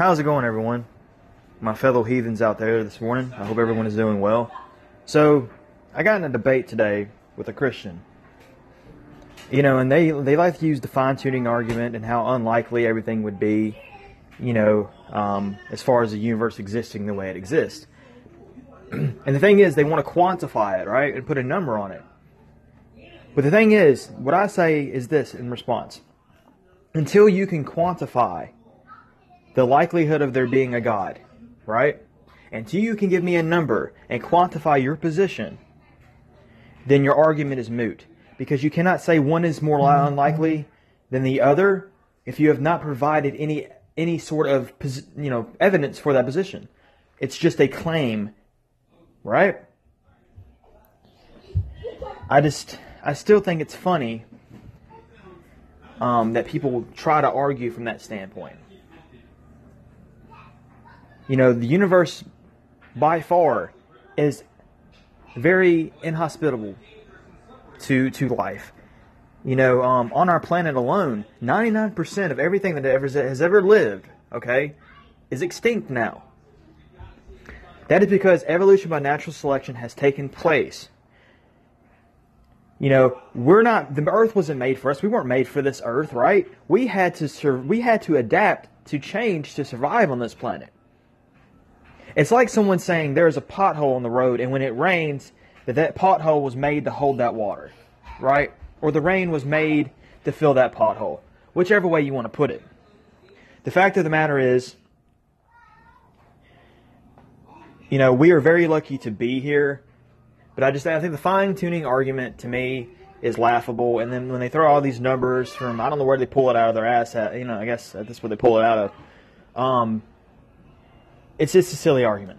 How's it going, everyone? My fellow heathens out there this morning. I hope everyone is doing well. So, I got in a debate today with a Christian. You know, and they they like to use the fine tuning argument and how unlikely everything would be. You know, um, as far as the universe existing the way it exists. and the thing is, they want to quantify it, right, and put a number on it. But the thing is, what I say is this in response: until you can quantify the likelihood of there being a God, right? Until you can give me a number and quantify your position, then your argument is moot. Because you cannot say one is more unlikely than the other if you have not provided any any sort of you know evidence for that position. It's just a claim, right? I just I still think it's funny um, that people try to argue from that standpoint. You know, the universe by far is very inhospitable to to life. You know, um, on our planet alone, 99% of everything that ever has ever lived, okay, is extinct now. That is because evolution by natural selection has taken place. You know, we're not the earth wasn't made for us. We weren't made for this earth, right? We had to sur- we had to adapt to change to survive on this planet. It's like someone saying there's a pothole in the road, and when it rains, that that pothole was made to hold that water, right? Or the rain was made to fill that pothole, whichever way you want to put it. The fact of the matter is, you know, we are very lucky to be here, but I just I think the fine tuning argument to me is laughable. And then when they throw all these numbers from I don't know where they pull it out of their ass, at, you know, I guess that's where they pull it out of. Um, it's just a silly argument.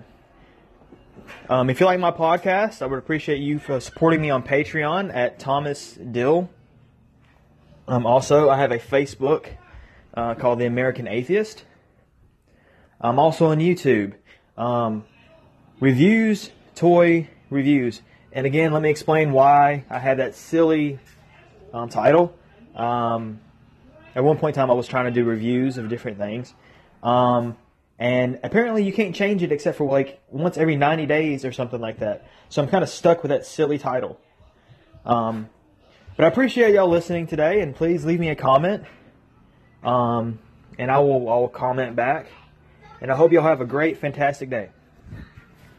Um, if you like my podcast, I would appreciate you for supporting me on Patreon at Thomas Dill. Um, also, I have a Facebook uh, called The American Atheist. I'm also on YouTube. Um, reviews, toy reviews. And again, let me explain why I had that silly um, title. Um, at one point in time, I was trying to do reviews of different things. Um, and apparently you can't change it except for like once every 90 days or something like that. So I'm kind of stuck with that silly title. Um, but I appreciate y'all listening today, and please leave me a comment. Um, and I will I'll comment back. And I hope y'all have a great, fantastic day.